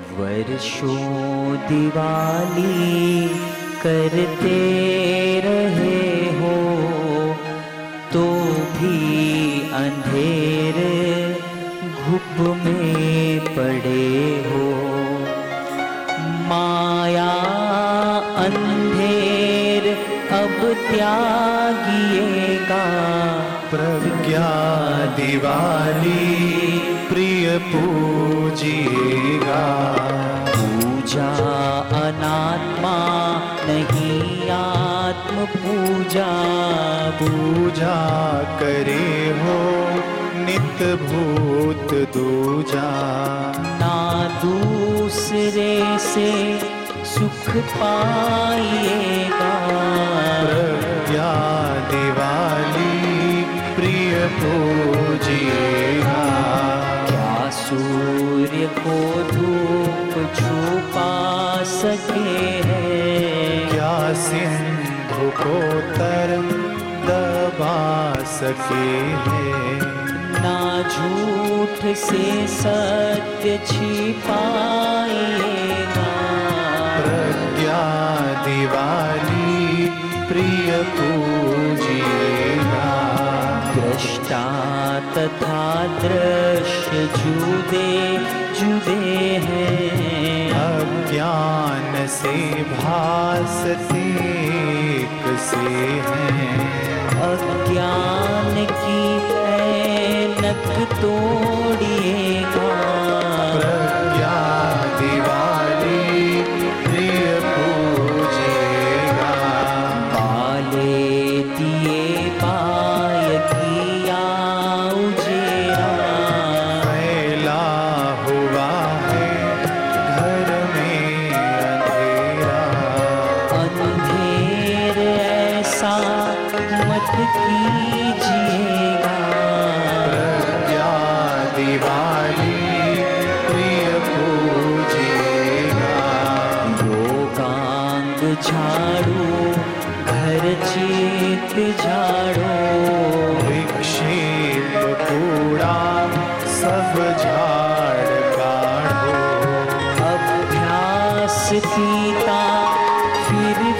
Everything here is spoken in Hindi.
वर्षों दिवाली करते रहे हो तो भी अंधेर घुप में पड़े हो। माया अंधेर अब त्यागिएगा। प्रज्ञा दिवाली, प्रिय पूजिएगा आत्म पूजा पूजा करे हो नित भूत दूजा। ना दूसरे से सुख पाइएगा। प्रज्ञा दिवाली प्रिय पूजिएगा। क्या सूर्य को धूप छुपा सके है? क्या सिंधु को तरम दबा सके है। ना झूठ से सत्य छिपाएगा प्रज्ञा दिवाली प्रिय पूजिएगा दृष्टा तथा दृश्य जुदे जुदे हैं। से भासते से हैं। झाड़ू घर चित झाड़ो। विक्षेप कूड़ा सब झाड़ काढ़ो। अभ्यास पीता फिर